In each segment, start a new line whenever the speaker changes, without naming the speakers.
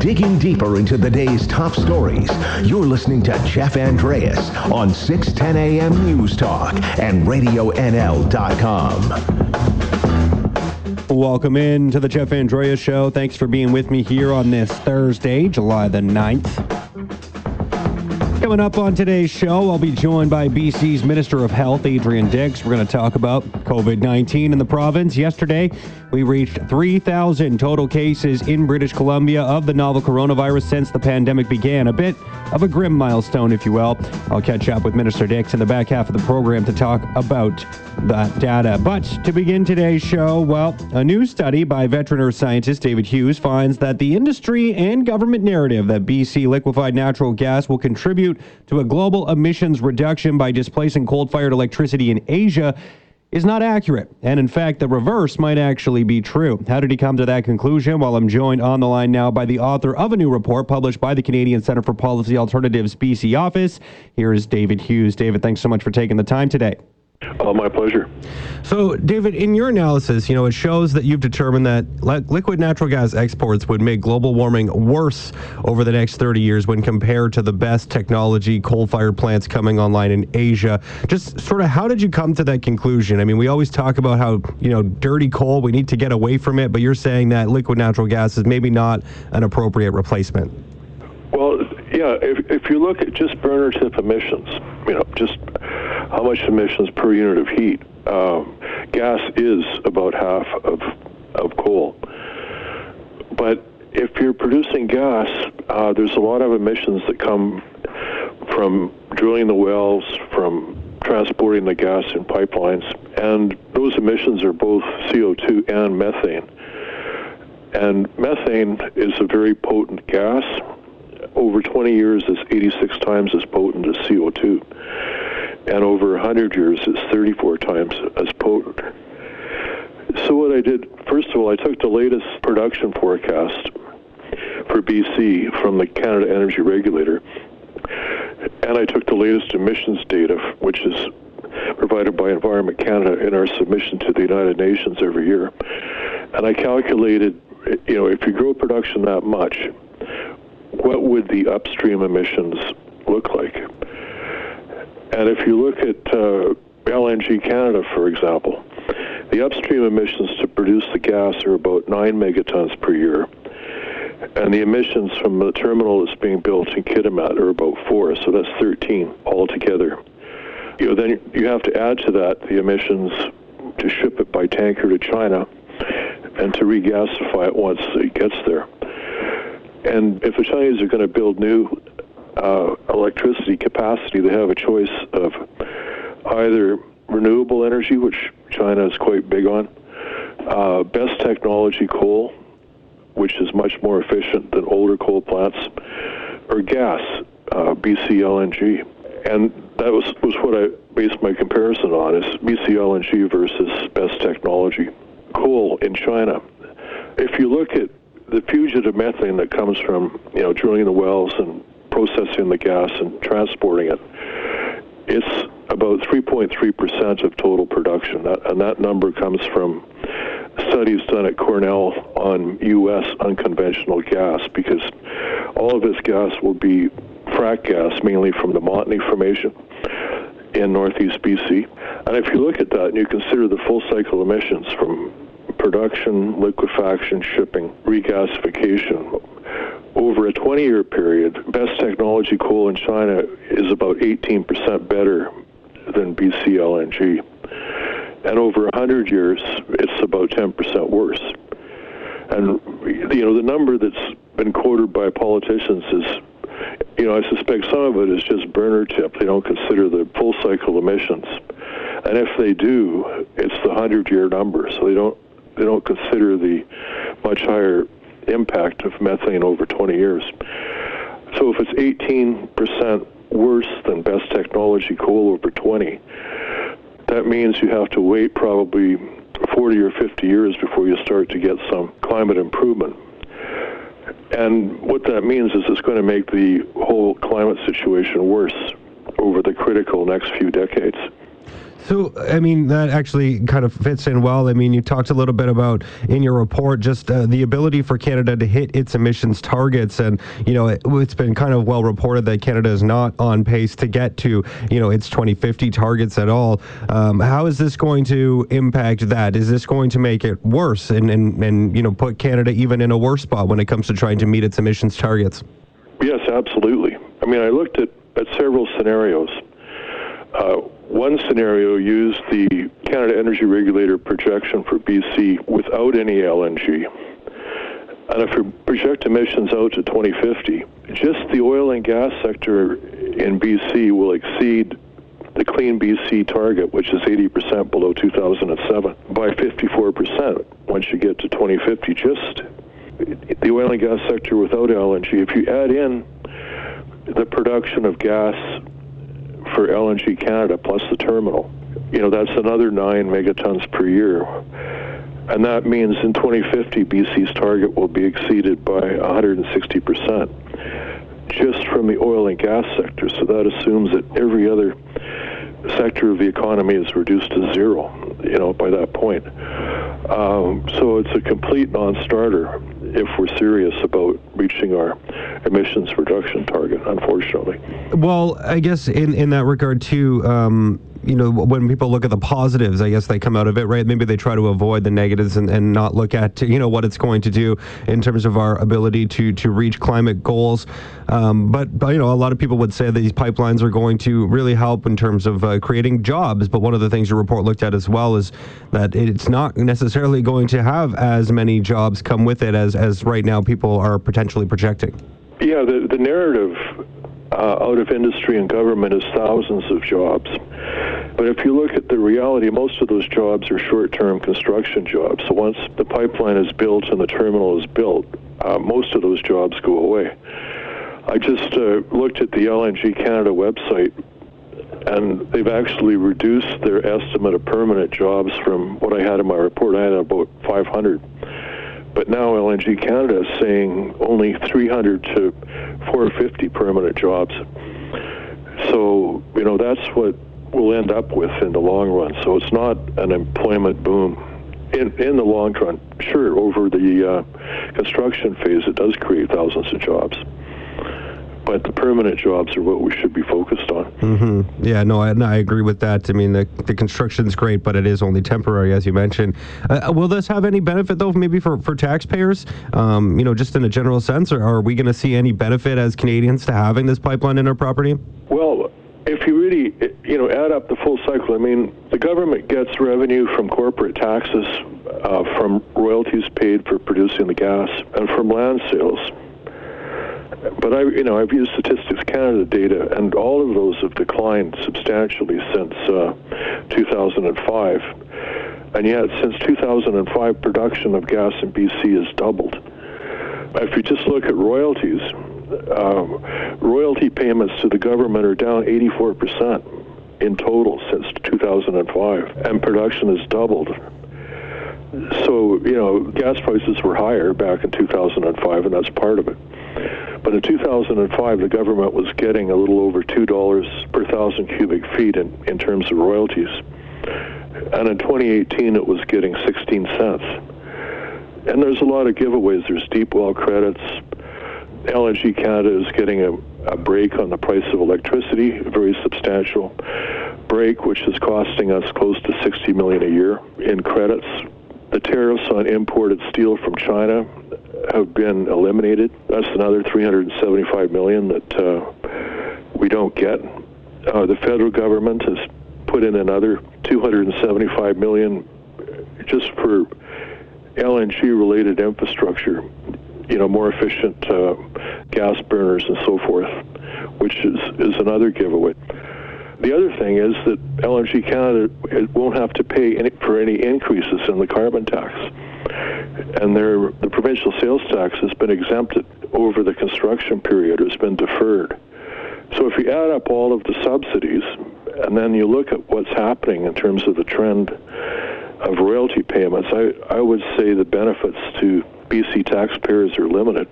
Digging deeper into the day's top stories, you're listening to Jeff Andreas on 610 AM News Talk and RadioNL.com.
Welcome in to the Jeff Andreas Show. Thanks for being with me here on this Thursday, July the 9th. Coming up on today's show, I'll be joined by BC's Minister of Health, Adrian Dix. We're going to talk about COVID 19 in the province. Yesterday, we reached 3,000 total cases in British Columbia of the novel coronavirus since the pandemic began. A bit of a grim milestone, if you will. I'll catch up with Minister Dix in the back half of the program to talk about that data. But to begin today's show, well, a new study by veterinary scientist David Hughes finds that the industry and government narrative that BC liquefied natural gas will contribute to a global emissions reduction by displacing coal fired electricity in Asia is not accurate. And in fact, the reverse might actually be true. How did he come to that conclusion? Well, I'm joined on the line now by the author of a new report published by the Canadian Centre for Policy Alternatives BC office. Here is David Hughes. David, thanks so much for taking the time today.
Oh, my pleasure.
So, David, in your analysis, you know, it shows that you've determined that liquid natural gas exports would make global warming worse over the next 30 years when compared to the best technology coal-fired plants coming online in Asia. Just sort of how did you come to that conclusion? I mean, we always talk about how, you know, dirty coal, we need to get away from it, but you're saying that liquid natural gas is maybe not an appropriate replacement.
Well, yeah, if, if you look at just burner tip emissions, you know, just how much emissions per unit of heat, um, gas is about half of, of coal. But if you're producing gas, uh, there's a lot of emissions that come from drilling the wells, from transporting the gas in pipelines, and those emissions are both CO2 and methane. And methane is a very potent gas. Over 20 years, it's 86 times as potent as CO2 and over 100 years it's 34 times as potent. So what I did, first of all, I took the latest production forecast for BC from the Canada Energy Regulator, and I took the latest emissions data, which is provided by Environment Canada in our submission to the United Nations every year, and I calculated, you know, if you grow production that much, what would the upstream emissions look like? And if you look at uh, LNG Canada, for example, the upstream emissions to produce the gas are about 9 megatons per year. And the emissions from the terminal that's being built in Kitimat are about 4, so that's 13 altogether. You know, then you have to add to that the emissions to ship it by tanker to China and to regasify it once it gets there. And if the Chinese are going to build new uh, electricity capacity, they have a choice of either renewable energy, which China is quite big on, uh, best technology coal, which is much more efficient than older coal plants, or gas, uh, BC LNG. And that was, was what I based my comparison on, is BC LNG versus best technology coal in China. If you look at the fugitive methane that comes from, you know, drilling the wells and processing the gas and transporting it, it's about 3.3% of total production. That, and that number comes from studies done at Cornell on U.S. unconventional gas because all of this gas will be frac gas, mainly from the Montney Formation in northeast BC. And if you look at that and you consider the full cycle emissions from production, liquefaction, shipping, regasification, over a 20 year period, best technology coal in China is about 18% better than BC LNG. And over 100 years, it's about 10% worse. And, you know, the number that's been quoted by politicians is, you know, I suspect some of it is just burner tip. They don't consider the full cycle emissions. And if they do, it's the 100 year number. So they don't, they don't consider the much higher impact of methane over 20 years. So if it's 18% worse than best technology coal over 20, that means you have to wait probably 40 or 50 years before you start to get some climate improvement. And what that means is it's going to make the whole climate situation worse over the critical next few decades.
So, I mean, that actually kind of fits in well. I mean, you talked a little bit about in your report just uh, the ability for Canada to hit its emissions targets. And, you know, it, has been kind of well reported that Canada is not on pace to get to, you know, its 2050 targets at all. Um, how is this going to impact that? Is this going to make it worse and, and, and, you know, put Canada even in a worse spot when it comes to trying to meet its emissions targets?
Yes, absolutely. I mean, I looked at, at several scenarios. Uh, one scenario used the Canada Energy Regulator projection for BC without any LNG. And if we project emissions out to 2050, just the oil and gas sector in BC will exceed the clean BC target, which is 80% below 2007, by 54% once you get to 2050. Just the oil and gas sector without LNG. If you add in the production of gas for LNG Canada plus the terminal. You know, that's another nine megatons per year. And that means in 2050, BC's target will be exceeded by 160% just from the oil and gas sector. So that assumes that every other sector of the economy is reduced to zero, you know, by that point. Um, so it's a complete non-starter if we're serious about reaching our emissions reduction target, unfortunately.
Well, I guess in, in that regard, too, um, you know, when people look at the positives, I guess they come out of it, right? Maybe they try to avoid the negatives and, and not look at, you know, what it's going to do in terms of our ability to, to reach climate goals. Um, but, but, you know, a lot of people would say these pipelines are going to really help in terms of uh, creating jobs. But one of the things your report looked at as well is that it's not necessarily going to have as many jobs come with it as, as right now people are potentially projecting.
Yeah, the, the narrative uh, out of industry and government is thousands of jobs. But if you look at the reality, most of those jobs are short-term construction jobs. So once the pipeline is built and the terminal is built, uh, most of those jobs go away. I just uh, looked at the LNG Canada website, and they've actually reduced their estimate of permanent jobs from what I had in my report. I had about 500. But now LNG Canada is saying only 300 to 450 permanent jobs. So, you know, that's what we'll end up with in the long run. So it's not an employment boom. In, in the long run, sure, over the uh, construction phase, it does create thousands of jobs but the permanent jobs are what we should be focused on.
Mm-hmm. Yeah, no I, no, I agree with that. I mean, the, the construction's great, but it is only temporary, as you mentioned. Uh, uh will this have any benefit, though, maybe for, for taxpayers? Um, you know, just in a general sense, or are we going to see any benefit as Canadians to having this pipeline in our property?
Well, if you really, you know, add up the full cycle, I mean, the government gets revenue from corporate taxes, uh, from royalties paid for producing the gas, and from land sales but I, you know, I've used Statistics Canada data, and all of those have declined substantially since uh, 2005. And yet, since 2005, production of gas in BC has doubled. If you just look at royalties, uh, royalty payments to the government are down 84% in total since 2005, and production has doubled. So, you know, gas prices were higher back in 2005, and that's part of it. But in 2005, the government was getting a little over $2 per thousand cubic feet in, in terms of royalties. And in 2018, it was getting 16 cents. And there's a lot of giveaways. There's deep well credits. LNG Canada is getting a, a break on the price of electricity, a very substantial break, which is costing us close to 60 million a year in credits. The tariffs on imported steel from China have been eliminated. That's another 375 million that uh, we don't get. Uh, the federal government has put in another 275 million just for LNG-related infrastructure. You know, more efficient uh, gas burners and so forth, which is is another giveaway. The other thing is that LNG Canada won't have to pay any, for any increases in the carbon tax and their the provincial sales tax has been exempted over the construction period. It's been deferred. So if you add up all of the subsidies, and then you look at what's happening in terms of the trend of royalty payments, I, I would say the benefits to BC taxpayers are limited.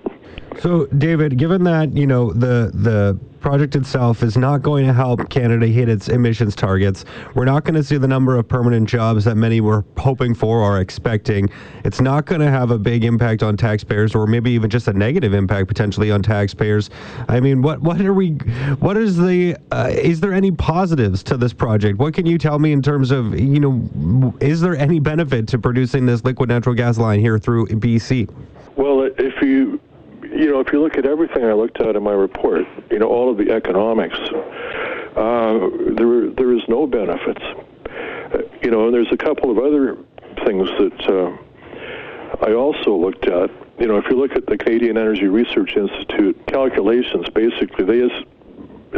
So, David, given that you know the the project itself is not going to help Canada hit its emissions targets, we're not going to see the number of permanent jobs that many were hoping for or expecting. It's not going to have a big impact on taxpayers, or maybe even just a negative impact potentially on taxpayers. I mean, what what are we? What is the? Uh, is there any positives to this project? What can you tell me in terms of you know? Is there any benefit to producing this liquid natural gas line here through BC?
Well, if you you know, if you look at everything I looked at in my report, you know, all of the economics, uh, there there is no benefits. Uh, you know, and there's a couple of other things that uh, I also looked at. You know, if you look at the Canadian Energy Research Institute calculations, basically they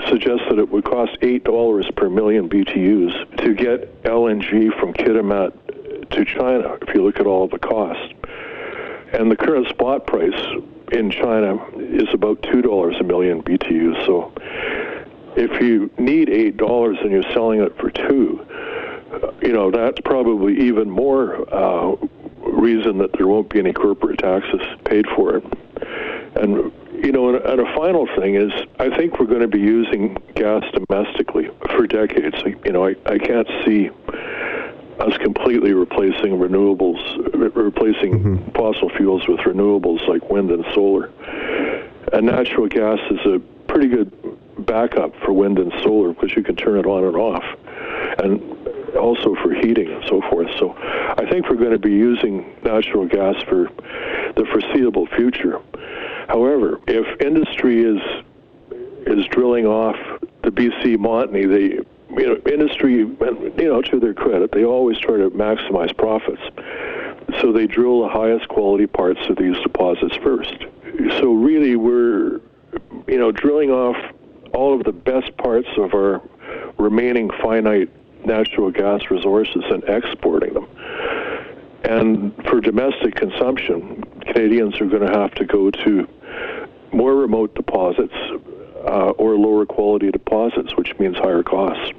suggest that it would cost eight dollars per million BTUs to get LNG from Kitimat to China. If you look at all of the costs, and the current spot price in China is about two dollars a million BTUs. So if you need eight dollars and you're selling it for two, you know that's probably even more uh, reason that there won't be any corporate taxes paid for it. And you know, and, and a final thing is, I think we're going to be using gas domestically for decades. You know, I, I can't see us completely replacing renewables, replacing mm-hmm. fossil fuels with renewables like wind and solar. And natural gas is a pretty good backup for wind and solar because you can turn it on and off, and also for heating and so forth. So I think we're going to be using natural gas for the foreseeable future. However, if industry is is drilling off the BC Montney, they you know, industry, you know, to their credit, they always try to maximize profits. So they drill the highest quality parts of these deposits first. So really, we're, you know, drilling off all of the best parts of our remaining finite natural gas resources and exporting them. And for domestic consumption, Canadians are going to have to go to more remote deposits uh, or lower quality deposits, which means higher costs.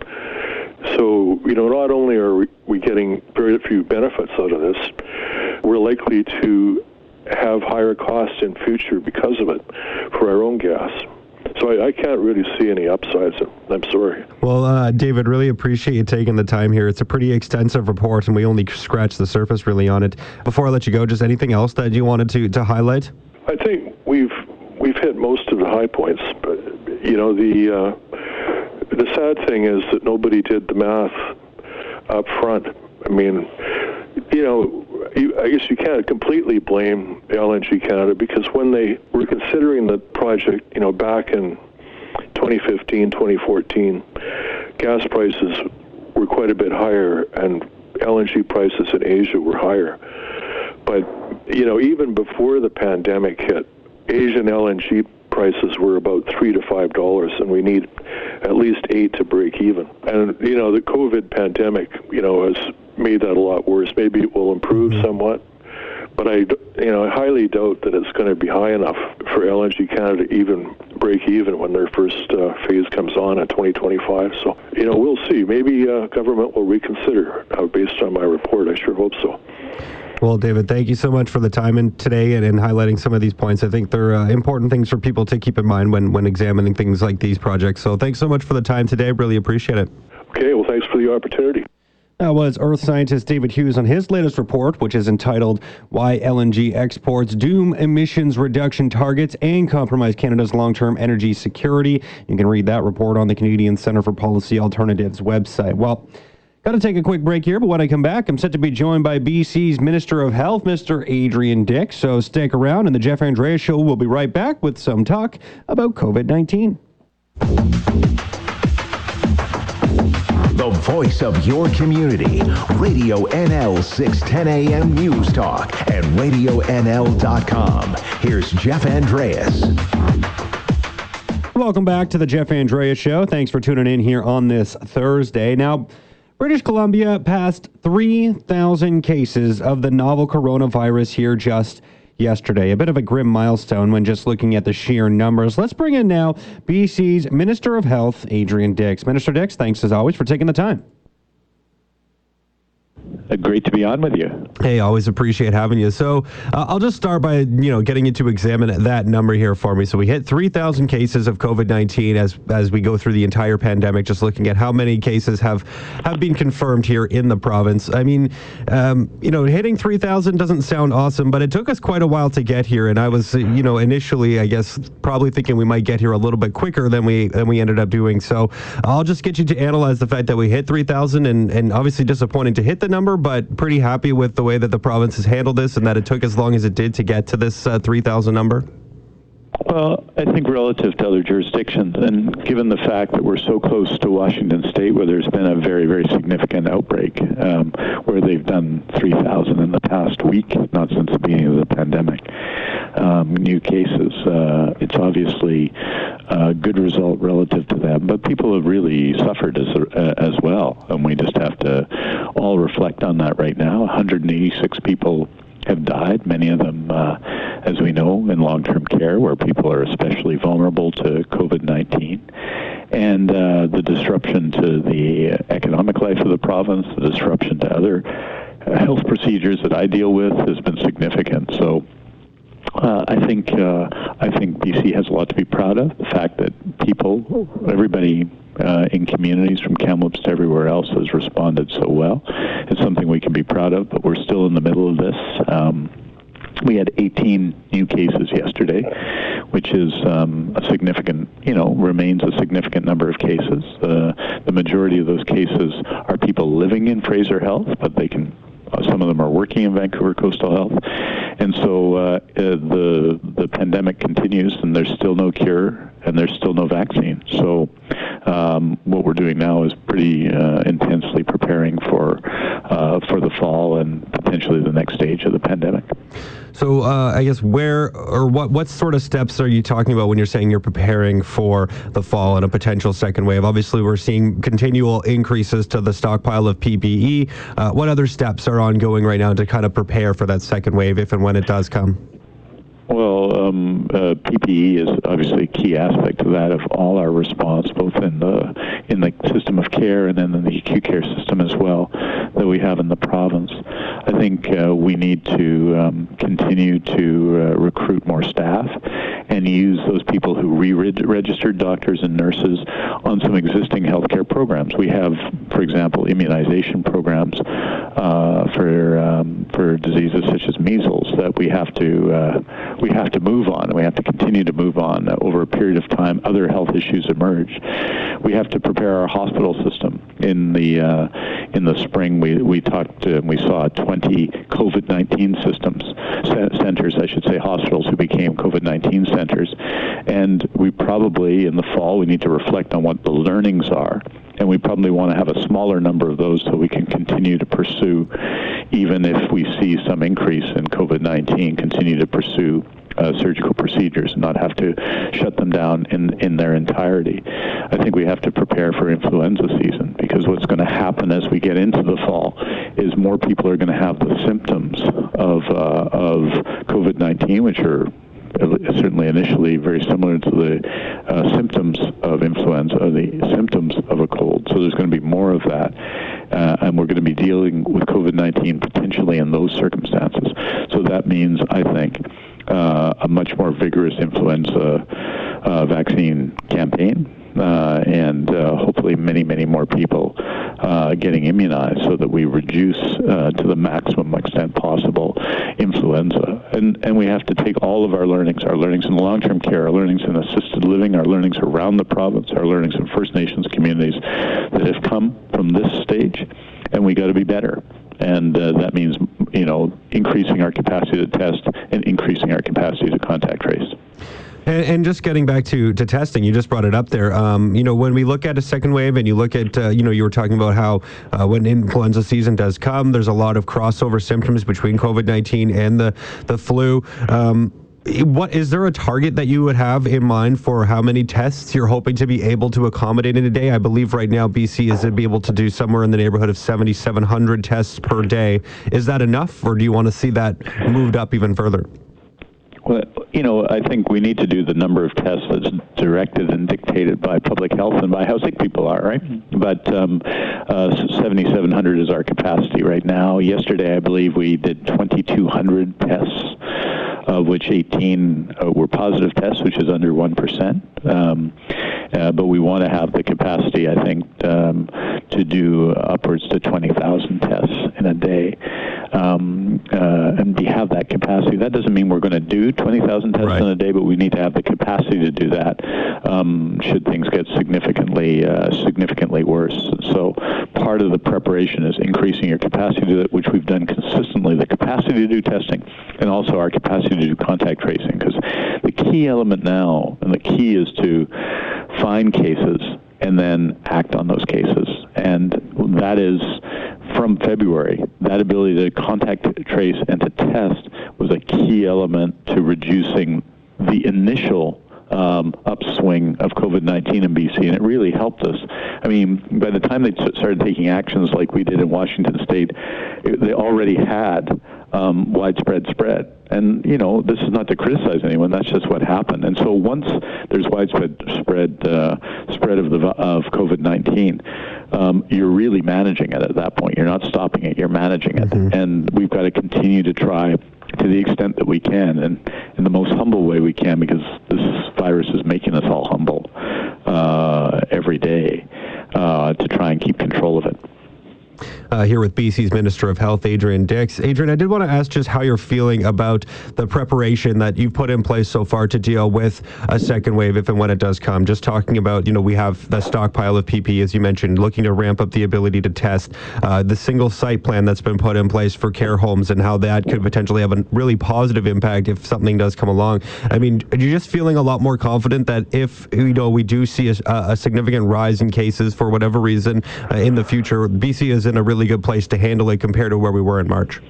So, you know, not only are we getting very few benefits out of this, we're likely to have higher costs in future because of it for our own gas. So I, I, can't really see any upsides. I'm sorry.
Well, uh, David, really appreciate you taking the time here. It's a pretty extensive report, and we only scratched the surface really on it. Before I let you go, just anything else that you wanted to, to highlight?
I think we've we've hit most of the high points, but you know the uh, the sad thing is that nobody did the math up front. I mean, you know, I guess you can't completely blame LNG Canada because when they were considering the project, you know, back in 2015, 2014, gas prices were quite a bit higher and LNG prices in Asia were higher. But, you know, even before the pandemic hit, Asian LNG prices were about three to five dollars, and we need at least eight to break even. And you know, the COVID pandemic, you know, has made that a lot worse. Maybe it will improve mm-hmm. somewhat, but I, you know, I highly doubt that it's going to be high enough for LNG Canada to even break even when their first uh, phase comes on in 2025. So, you know, we'll see. Maybe uh, government will reconsider uh, based on my report. I sure hope so.
Well, David, thank you so much for the time and today and, and highlighting some of these points. I think they're uh, important things for people to keep in mind when, when examining things like these projects. So thanks so much for the time today. Really appreciate it.
Okay, well, thanks for the opportunity.
That was Earth scientist David Hughes on his latest report, which is entitled Why LNG Exports Doom Emissions Reduction Targets and Compromise Canada's Long Term Energy Security. You can read that report on the Canadian Centre for Policy Alternatives website. Well, Got to take a quick break here, but when I come back, I'm set to be joined by BC's Minister of Health, Mr. Adrian Dix. So stick around, and the Jeff Andreas Show will be right back with some talk about COVID 19.
The voice of your community. Radio NL 610 AM News Talk and RadioNL.com. Here's Jeff Andreas.
Welcome back to the Jeff Andreas Show. Thanks for tuning in here on this Thursday. Now, British Columbia passed 3,000 cases of the novel coronavirus here just yesterday. A bit of a grim milestone when just looking at the sheer numbers. Let's bring in now BC's Minister of Health, Adrian Dix. Minister Dix, thanks as always for taking the time.
Uh, great to be on with you.
Hey, always appreciate having you. So uh, I'll just start by you know getting you to examine that number here for me. So we hit 3,000 cases of COVID-19 as as we go through the entire pandemic. Just looking at how many cases have have been confirmed here in the province. I mean, um, you know, hitting 3,000 doesn't sound awesome, but it took us quite a while to get here. And I was you know initially, I guess, probably thinking we might get here a little bit quicker than we than we ended up doing. So I'll just get you to analyze the fact that we hit 3,000 and and obviously disappointing to hit the number, but pretty happy with the way that the province has handled this and that it took as long as it did to get to this uh, 3,000 number?
Well, I think relative to other jurisdictions, and given the fact that we're so close to Washington State, where there's been a very, very significant outbreak, um, where they've done 3,000 in the past week, not since the beginning of the pandemic, um, new cases, uh, it's obviously a good result relative to that. But people have really suffered as, uh, as well, and we just have to all reflect on that right now. 186 people have died, many of them, uh, as we know, in long term care where people are especially vulnerable to COVID 19. And uh, the disruption to the economic life of the province, the disruption to other health procedures that I deal with has been significant. So uh, I think uh, I think BC has a lot to be proud of. The fact that people, everybody uh, in communities from Kamloops to everywhere else has responded so well. It's something we can be proud of, but we're still in the middle of this. Um, we had 18 new cases yesterday, which is um, a significant, you know, remains a significant number of cases. Uh, the majority of those cases are people living in Fraser Health, but they can uh, some of them are working in Vancouver Coastal Health, and so uh, uh, the the pandemic continues, and there's still no cure, and there's still no vaccine. So um, what we're doing now is pretty uh, intensely preparing for uh, for the fall and potentially the next stage of the pandemic.
So uh, I guess where or what what sort of steps are you talking about when you're saying you're preparing for the fall and a potential second wave? Obviously, we're seeing continual increases to the stockpile of PPE. Uh, what other steps are ongoing right now to kind of prepare for that second wave if and when it does come?
Well, um, uh, PPE is obviously a key aspect of that of all our response, both in the in the system of care and then in the acute care system as well that we have in the province. I think uh, we need to um, continue to uh, recruit more staff and use those people who re-registered doctors and nurses on some existing healthcare programs. We have, for example, immunization programs uh, for um, for diseases such as measles that we have to uh, we have to move on. We have to continue to move on over a period of time. Other health issues emerge. We have to prepare our hospital system. In the uh, in the spring, we we talked we saw 20 COVID-19 systems centers, I should say, hospitals who became COVID-19 centers, and we probably in the fall we need to reflect on what the learnings are. And we probably want to have a smaller number of those so we can continue to pursue, even if we see some increase in COVID 19, continue to pursue uh, surgical procedures and not have to shut them down in, in their entirety. I think we have to prepare for influenza season because what's going to happen as we get into the fall is more people are going to have the symptoms of, uh, of COVID 19, which are certainly initially very similar to the uh, symptoms of influenza, the symptoms of a cold. So there's going to be more of that. Uh, and we're going to be dealing with COVID 19 potentially in those circumstances. So that means, I think, uh, a much more vigorous influenza uh, vaccine campaign uh, and uh, hopefully many, many more people uh, getting immunized so that we reduce uh, to the maximum extent possible influenza. And, and we have to take all of our learnings, our learnings in long-term care, our learnings in assisted living, our learnings around the province, our learnings in First Nations communities that have come from this stage, and we got to be better and uh, that means you know increasing our capacity to test and increasing our capacity to contact trace.
And, and, just getting back to, to testing, you just brought it up there. Um, you know, when we look at a second wave and you look at, uh, you know, you were talking about how uh, when influenza season does come, there's a lot of crossover symptoms between COVID 19 and the, the flu. Um, what is there a target that you would have in mind for how many tests you're hoping to be able to accommodate in a day? I believe right now BC is to be able to do somewhere in the neighborhood of 7,700 tests per day. Is that enough, or do you want to see that moved up even further?
Well, you know, I think we need to do the number of tests that's directed and dictated by public health and by how sick people are, right? Mm-hmm. But um, uh, 7,700 is our capacity right now. Yesterday, I believe we did 2,200 tests, of which 18 uh, were positive tests, which is under 1%. Um, uh, but we want to have the capacity, I think, um, to do upwards to 20,000 tests in a day. Um, uh, and we have that capacity. That doesn't mean we're going to do 20,000 tests right. in a day, but we need to have the capacity to do that um, should things get significantly uh, significantly worse. So part of the preparation is increasing your capacity to do that, which we've done consistently. The capacity to do testing, and also our capacity to do contact tracing. Because the key element now, and the key is to find cases and then act on those cases. And that is from February. That ability to contact, trace, and to test was a key element to reducing the initial um, upswing of COVID 19 in BC, and it really helped us. I mean, by the time they t- started taking actions like we did in Washington State, it, they already had um, widespread spread. And you know, this is not to criticize anyone. That's just what happened. And so once there's widespread spread uh, spread of the of COVID nineteen, um, you're really managing it at that point. You're not stopping it. You're managing it. Mm-hmm. And we've got to continue to try to the extent that we can, and in the most humble way we can, because this virus is making us all humble uh, every day uh, to try and keep control of it
uh, here with BC's Minister of Health, Adrian Dix. Adrian, I did want to ask just how you're feeling about the preparation that you've put in place so far to deal with a second wave if and when it does come. Just talking about, you know, we have the stockpile of PPE, as you mentioned, looking to ramp up the ability to test, uh, the single site plan that's been put in place for care homes and how that could potentially have a really positive impact if something does come along. I mean, are you just feeling a lot more confident that if, you know, we do see a, a significant rise in cases for whatever reason uh, in the future, BC is in a really good place to handle it compared to where we were in March?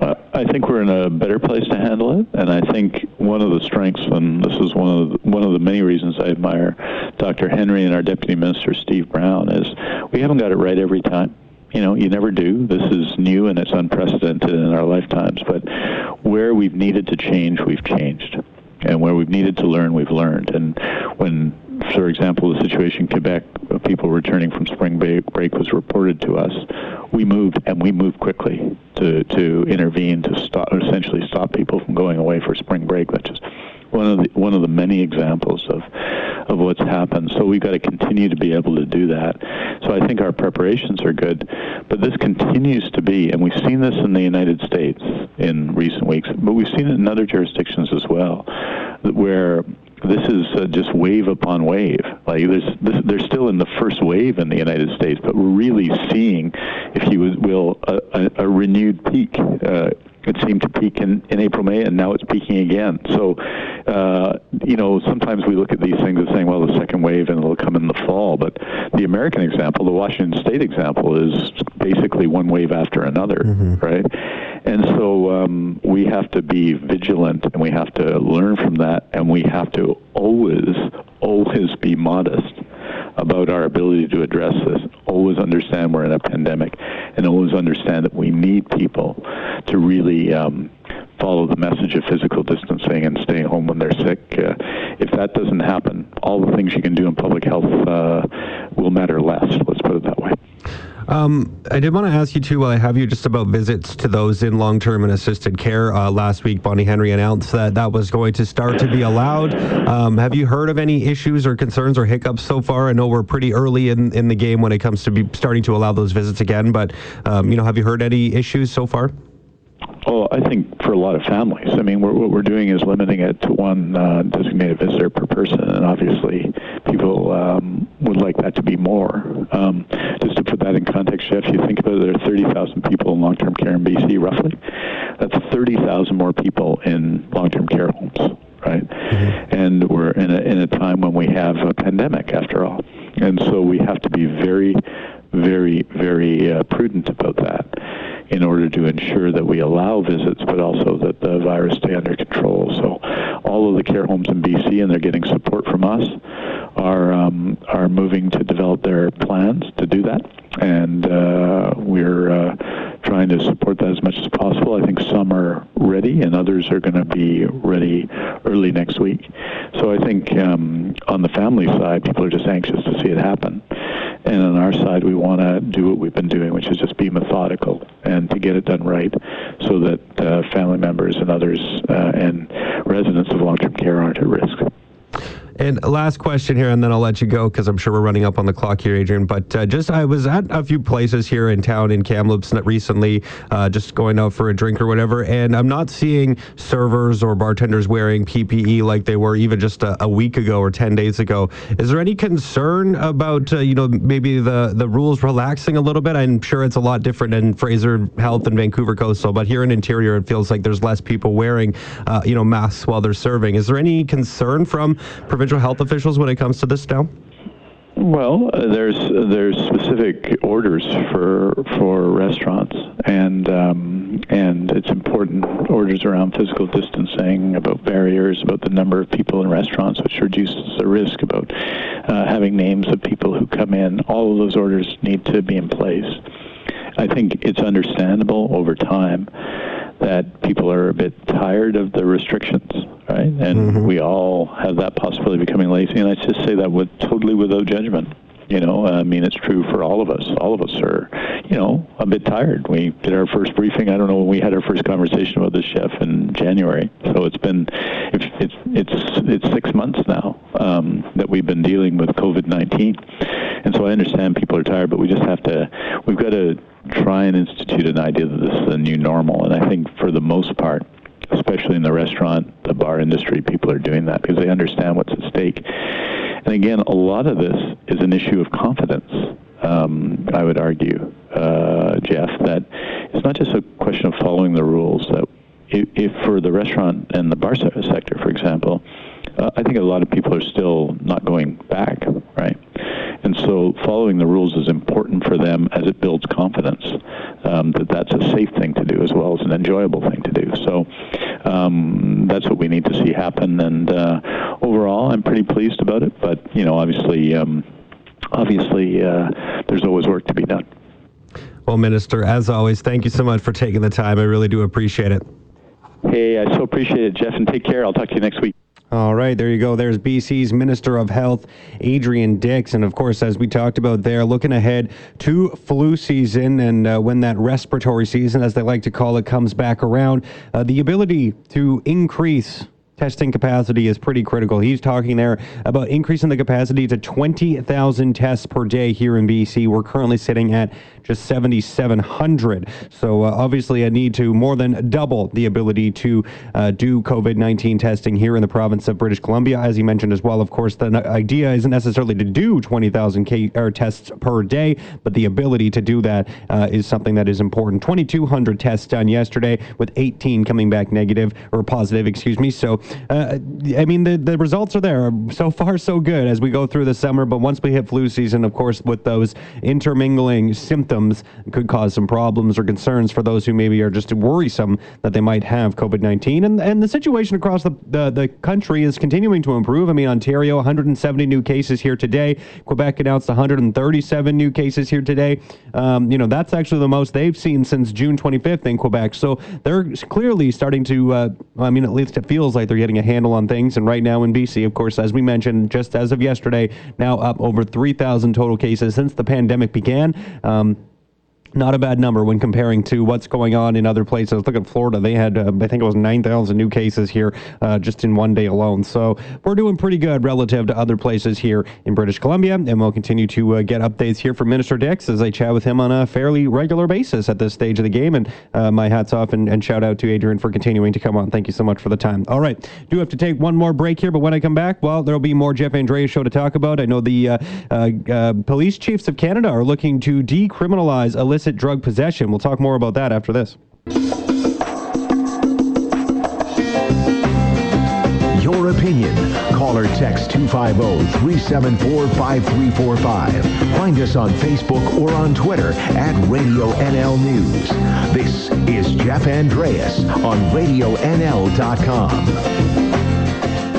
Uh, I think we're in a better place to handle it, and I think one of the strengths, and this is one of the, one of the many reasons I admire Dr. Henry and our Deputy Minister Steve Brown, is we haven't got it right every time. You know, you never do. This is new and it's unprecedented in our lifetimes. But where we've needed to change, we've changed, and where we've needed to learn, we've learned. And when for example, the situation in Quebec people returning from spring break was reported to us. We moved, and we moved quickly to, to intervene to stop, essentially stop people from going away for spring break, which is one of the one of the many examples of of what's happened. So we've got to continue to be able to do that. So I think our preparations are good, but this continues to be, and we've seen this in the United States in recent weeks, but we've seen it in other jurisdictions as well, where this is uh, just wave upon wave. Like there's, this, they're still in the first wave in the United States, but we're really seeing, if you will, a, a, a renewed peak. Uh, it seemed to peak in, in April, May, and now it's peaking again. So, uh, you know, sometimes we look at these things and saying, well, the second wave and it'll come in the fall. But the American example, the Washington State example, is basically one wave after another, mm-hmm. right? And so um, we have to be vigilant and we have to learn from that and we have to always, always be modest about our ability to address this. Always understand we're in a pandemic and always understand that we need people to really um, follow the message of physical distancing and staying home when they're sick. Uh, if that doesn't happen, all the things you can do in public health uh, will matter less. Let's put it that way.
Um, I did want to ask you too, while I have you, just about visits to those in long-term and assisted care. Uh, last week, Bonnie Henry announced that that was going to start to be allowed. Um, have you heard of any issues or concerns or hiccups so far? I know we're pretty early in, in the game when it comes to be starting to allow those visits again, but um, you know, have you heard any issues so far?
Well, I think for a lot of families, I mean, we're, what we're doing is limiting it to one uh, designated visitor per person, and obviously, people um, would like that to be more. Um, just to put that in context, Jeff, you think about it, there are 30,000 people in long-term care in BC, roughly. That's 30,000 more people in long-term care homes, right? Mm-hmm. And we're in a in a time when we have a pandemic, after all, and so we have to be very, very, very uh, prudent about that in order to ensure that we allow visits, but also that the virus stay under control. So, all of the care homes in BC, and they're getting support from us, are um, are moving to develop their plans to do that, and uh, we're uh, trying to support that as much as possible. I think some are ready, and others are going to be ready early next week. So I think um, on the family side, people are just anxious to see it happen. And on our side, we want to do what we've been doing, which is just be methodical and to get it done right so that uh, family members and others uh, and residents of long term care aren't at risk.
And last question here, and then I'll let you go because I'm sure we're running up on the clock here, Adrian. But uh, just I was at a few places here in town in Kamloops recently, uh, just going out for a drink or whatever, and I'm not seeing servers or bartenders wearing PPE like they were even just a, a week ago or 10 days ago. Is there any concern about uh, you know maybe the the rules relaxing a little bit? I'm sure it's a lot different in Fraser Health and Vancouver Coastal, but here in Interior, it feels like there's less people wearing uh, you know masks while they're serving. Is there any concern from provincial provincial health officials when it comes to this now?
Well, uh, there's there's specific orders for for restaurants, and um, and it's important orders around physical distancing, about barriers, about the number of people in restaurants, which reduces the risk, about uh, having names of people who come in. All of those orders need to be in place. I think it's understandable over time that people are a bit tired of the restrictions, right? And mm-hmm. we all have that possibility of becoming lazy. And I just say that with totally without judgment. You know, I mean, it's true for all of us. All of us are, you know, a bit tired. We did our first briefing. I don't know when we had our first conversation about this Jeff in January. So it's been, it's it's it's, six months now um, that we've been dealing with COVID nineteen, and so I understand people are tired, but we just have to, we've got to try and institute an idea that this is the new normal. And I think for the most part, especially in the restaurant, the bar industry, people are doing that because they understand what's at stake. And again, a lot of this is an issue of confidence. Um, I would argue, uh, Jeff, that it's not just a question of following the rules. That if, if for the restaurant and the bar sector, for example, uh, I think a lot of people are still not going back, right? And so following the rules is important for them as it builds confidence um, that that's a safe thing to do as well as an enjoyable thing to do. So um, that's what we need to see happen. And uh, overall, I'm pretty pleased about it. But you know, obviously, um, obviously, uh, there's always work to be done.
Well, Minister, as always, thank you so much for taking the time. I really do appreciate it.
Hey, I so appreciate it, Jeff, and take care. I'll talk to you next week.
All right, there you go. There's BC's Minister of Health, Adrian Dix. And of course, as we talked about there, looking ahead to flu season and uh, when that respiratory season, as they like to call it, comes back around, uh, the ability to increase testing capacity is pretty critical. He's talking there about increasing the capacity to 20,000 tests per day here in BC. We're currently sitting at just 7,700. So uh, obviously a need to more than double the ability to uh, do COVID-19 testing here in the province of British Columbia. As he mentioned as well, of course, the idea isn't necessarily to do 20,000 K- tests per day, but the ability to do that uh, is something that is important. 2,200 tests done yesterday with 18 coming back negative or positive, excuse me. So, uh, I mean, the, the results are there. So far, so good as we go through the summer. But once we hit flu season, of course, with those intermingling symptoms, could cause some problems or concerns for those who maybe are just worrisome that they might have COVID 19. And, and the situation across the, the, the country is continuing to improve. I mean, Ontario, 170 new cases here today. Quebec announced 137 new cases here today. Um, you know, that's actually the most they've seen since June 25th in Quebec. So they're clearly starting to, uh, I mean, at least it feels like they're getting a handle on things. And right now in BC, of course, as we mentioned, just as of yesterday, now up over 3,000 total cases since the pandemic began. Um, not a bad number when comparing to what's going on in other places. Look at Florida; they had, uh, I think it was 9,000 new cases here uh, just in one day alone. So we're doing pretty good relative to other places here in British Columbia, and we'll continue to uh, get updates here from Minister Dix as I chat with him on a fairly regular basis at this stage of the game. And uh, my hats off and, and, shout out to Adrian for continuing to come on. Thank you so much for the time. All right, do have to take one more break here, but when I come back, well, there'll be more Jeff Andreas show to talk about. I know the uh, uh, police chiefs of Canada are looking to decriminalize illicit illicit drug possession. We'll talk more about that after this.
Your opinion. Call or text 250-374-5345. Find us on Facebook or on Twitter at Radio NL News. This is Jeff Andreas on RadioNL.com.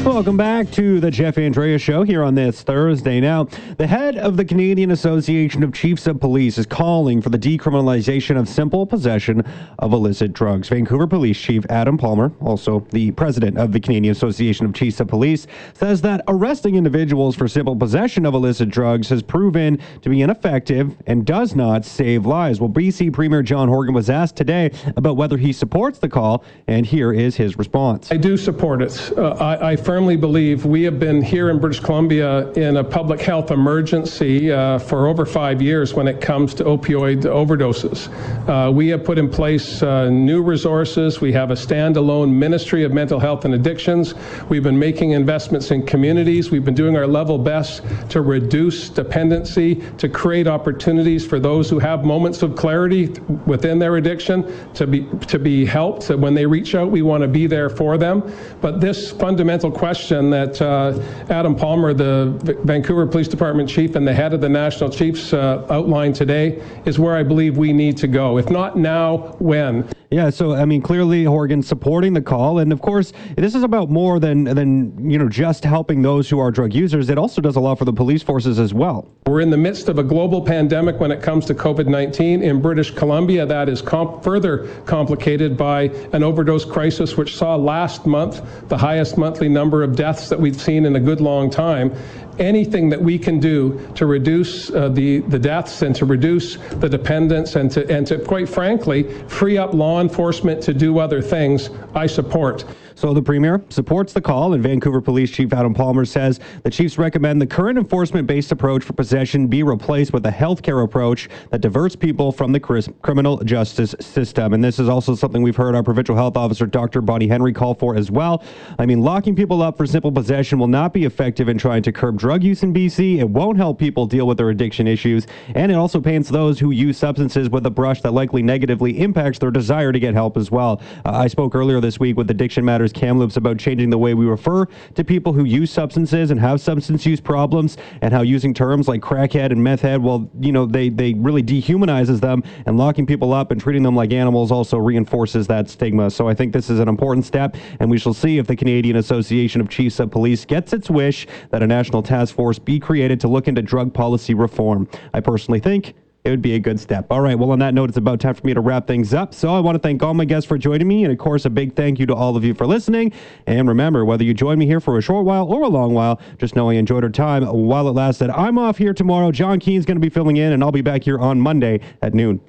Welcome back to the Jeff Andrea Show here on this Thursday. Now, the head of the Canadian Association of Chiefs of Police is calling for the decriminalization of simple possession of illicit drugs. Vancouver Police Chief Adam Palmer, also the president of the Canadian Association of Chiefs of Police, says that arresting individuals for simple possession of illicit drugs has proven to be ineffective and does not save lives. Well, BC Premier John Horgan was asked today about whether he supports the call, and here is his response.
I do support it. Uh, I, I firmly firmly believe we have been here in British Columbia in a public health emergency uh, for over five years when it comes to opioid overdoses. Uh, we have put in place uh, new resources. We have a standalone Ministry of Mental Health and Addictions. We've been making investments in communities. We've been doing our level best to reduce dependency, to create opportunities for those who have moments of clarity within their addiction to be to be helped. When they reach out, we want to be there for them. But this fundamental question question that uh, Adam Palmer, the v- Vancouver Police Department chief and the head of the National Chiefs, uh, outlined today is where I believe we need to go. If not now, when?
Yeah, so I mean, clearly Horgan supporting the call, and of course, this is about more than than you know just helping those who are drug users. It also does a lot for the police forces as well.
We're in the midst of a global pandemic when it comes to COVID-19 in British Columbia. That is comp- further complicated by an overdose crisis, which saw last month the highest monthly number of deaths that we've seen in a good long time anything that we can do to reduce uh, the, the deaths and to reduce the dependence and to, and to, quite frankly, free up law enforcement to do other things, I support.
So the Premier supports the call, and Vancouver Police Chief Adam Palmer says the Chiefs recommend the current enforcement-based approach for possession be replaced with a healthcare approach that diverts people from the criminal justice system. And this is also something we've heard our Provincial Health Officer Dr. Bonnie Henry call for as well. I mean, locking people up for simple possession will not be effective in trying to curb drug use in BC. It won't help people deal with their addiction issues, and it also paints those who use substances with a brush that likely negatively impacts their desire to get help as well. Uh, I spoke earlier this week with Addiction Matters Kamloops about changing the way we refer to people who use substances and have substance use problems, and how using terms like crackhead and meth head, well, you know, they, they really dehumanizes them, and locking people up and treating them like animals also reinforces that stigma. So I think this is an important step, and we shall see if the Canadian Association of Chiefs of Police gets its wish that a national task force be created to look into drug policy reform. I personally think it would be a good step. All right. Well, on that note, it's about time for me to wrap things up. So I want to thank all my guests for joining me. And of course, a big thank you to all of you for listening. And remember, whether you join me here for a short while or a long while, just know I enjoyed our time while it lasted. I'm off here tomorrow. John Keen's going to be filling in, and I'll be back here on Monday at noon.